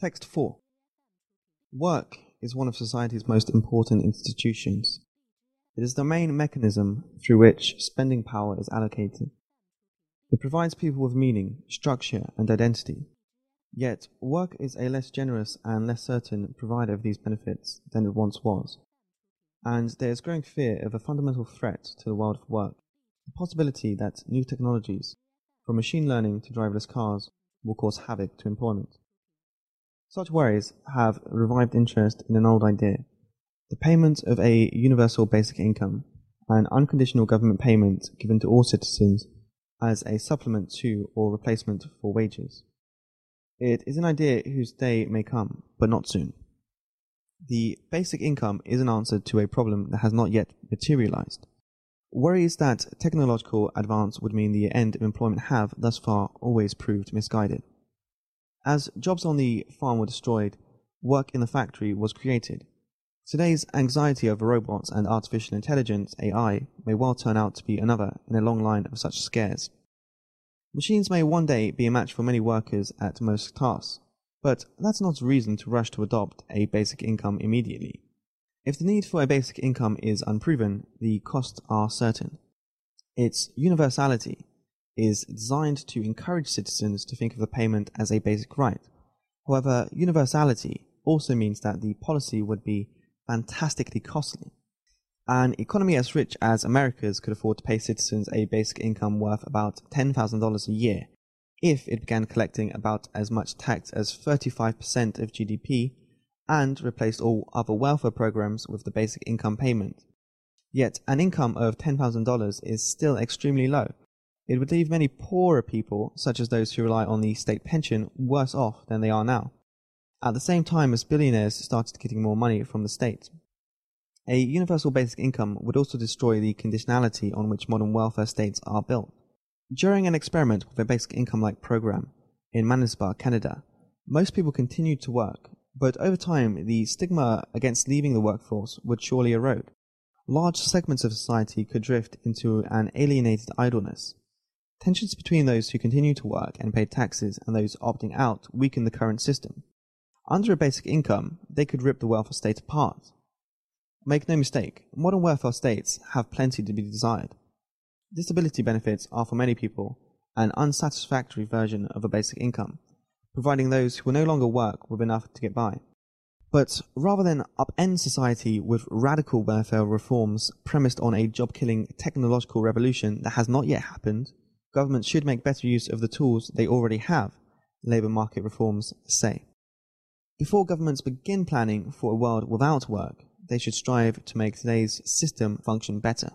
Text 4 Work is one of society's most important institutions. It is the main mechanism through which spending power is allocated. It provides people with meaning, structure, and identity. Yet, work is a less generous and less certain provider of these benefits than it once was. And there is growing fear of a fundamental threat to the world of work the possibility that new technologies, from machine learning to driverless cars, will cause havoc to employment. Such worries have revived interest in an old idea the payment of a universal basic income, an unconditional government payment given to all citizens as a supplement to or replacement for wages. It is an idea whose day may come, but not soon. The basic income is an answer to a problem that has not yet materialized. Worries that technological advance would mean the end of employment have, thus far, always proved misguided. As jobs on the farm were destroyed, work in the factory was created. Today's anxiety over robots and artificial intelligence, AI, may well turn out to be another in a long line of such scares. Machines may one day be a match for many workers at most tasks, but that's not a reason to rush to adopt a basic income immediately. If the need for a basic income is unproven, the costs are certain. Its universality, is designed to encourage citizens to think of the payment as a basic right. However, universality also means that the policy would be fantastically costly. An economy as rich as America's could afford to pay citizens a basic income worth about $10,000 a year if it began collecting about as much tax as 35% of GDP and replaced all other welfare programs with the basic income payment. Yet, an income of $10,000 is still extremely low, it would leave many poorer people, such as those who rely on the state pension, worse off than they are now. At the same time as billionaires started getting more money from the state. A universal basic income would also destroy the conditionality on which modern welfare states are built. During an experiment with a basic income like program in Manitoba, Canada, most people continued to work, but over time the stigma against leaving the workforce would surely erode. Large segments of society could drift into an alienated idleness. Tensions between those who continue to work and pay taxes and those opting out weaken the current system. Under a basic income, they could rip the welfare state apart. Make no mistake, modern welfare states have plenty to be desired. Disability benefits are for many people an unsatisfactory version of a basic income, providing those who will no longer work with enough to get by. But rather than upend society with radical welfare reforms premised on a job killing technological revolution that has not yet happened, Governments should make better use of the tools they already have, labour market reforms say. Before governments begin planning for a world without work, they should strive to make today's system function better.